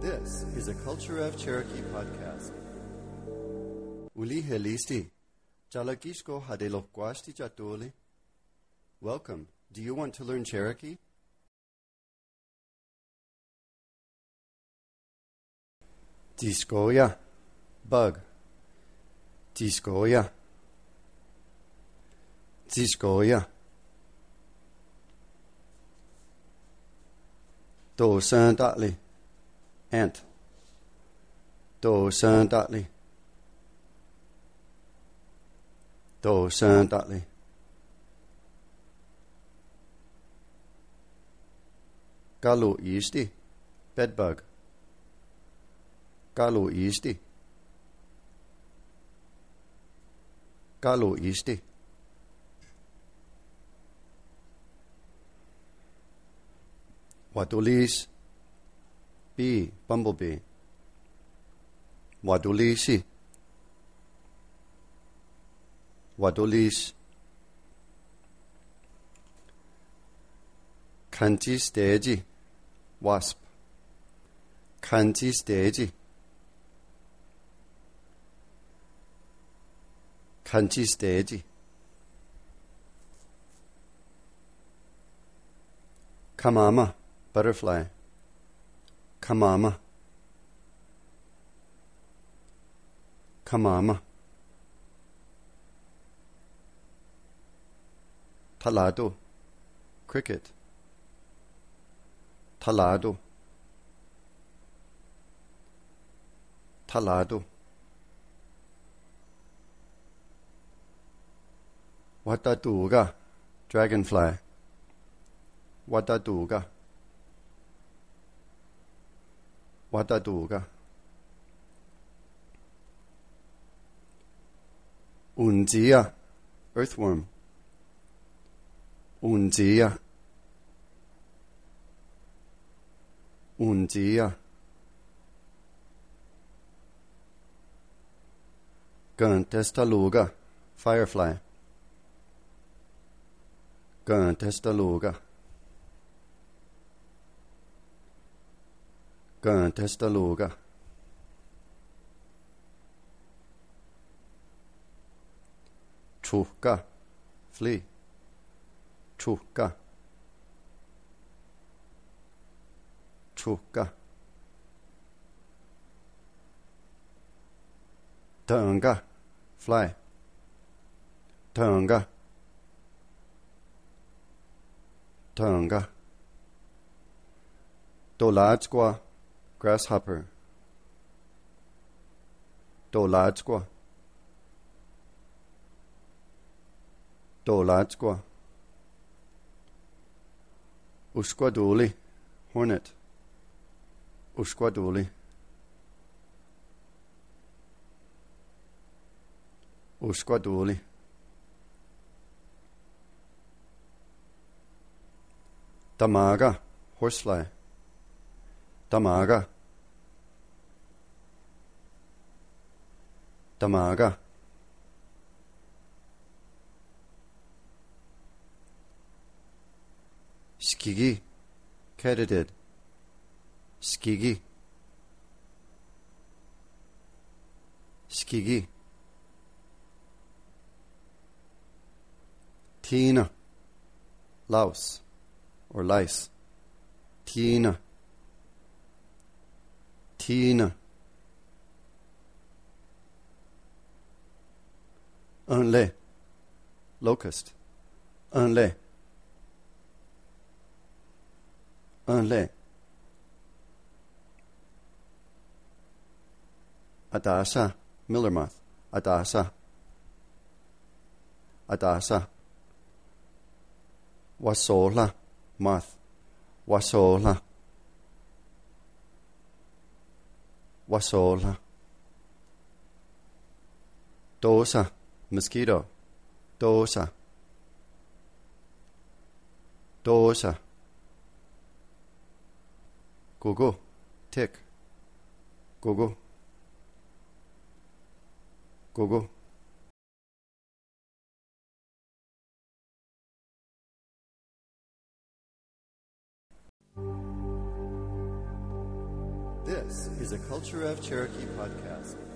This is a Culture of Cherokee podcast. Uli helisti, chalakishko hadelokwashi chatuli. Welcome. Do you want to learn Cherokee? Discoya, bug. Discoya. Discoya. Do san datli. Ant. Do san datli. Do san datli. Galu isti. Bedbug. Galu isti. Galu isti. Watulis. Bee, bumblebee. Wadulisi. Wadulis. Kanti stage. Wasp. Kanti stage. Kanti stage. Kamama, butterfly. Kamama. Kamama. Talado. Cricket. Talado. Talado. Watatuga. Dragonfly. Watatuga. Watatuga. Unzia. Earthworm. Unzia. Unzia. Gantestaluga. Firefly. Gantestaluga. Kan testa låga. Tjoka. Fly. Tjoka. Tjoka. Tunga. Fly. Tunga. Tönga. Dolatskwa. Grasshopper. Doladzqua. Doladzqua. Usquaduli. Hornet. Usquaduli. Usquaduli. Damaga. Horsefly. Damaga. Damaga. Skigi. Katydid. Skigi. Skigi. Tina. Louse. Or lice. Tina. Tina. Unle. Locust. Unle. Unle. Adasa. Miller moth. Adasa. Adasa. Wasola. Moth. Wasola. Wasola. Dosa. Mosquito. Dosa. Dosa. Gogo. Tick. Gogo. Gogo. This is a Culture of Cherokee podcast.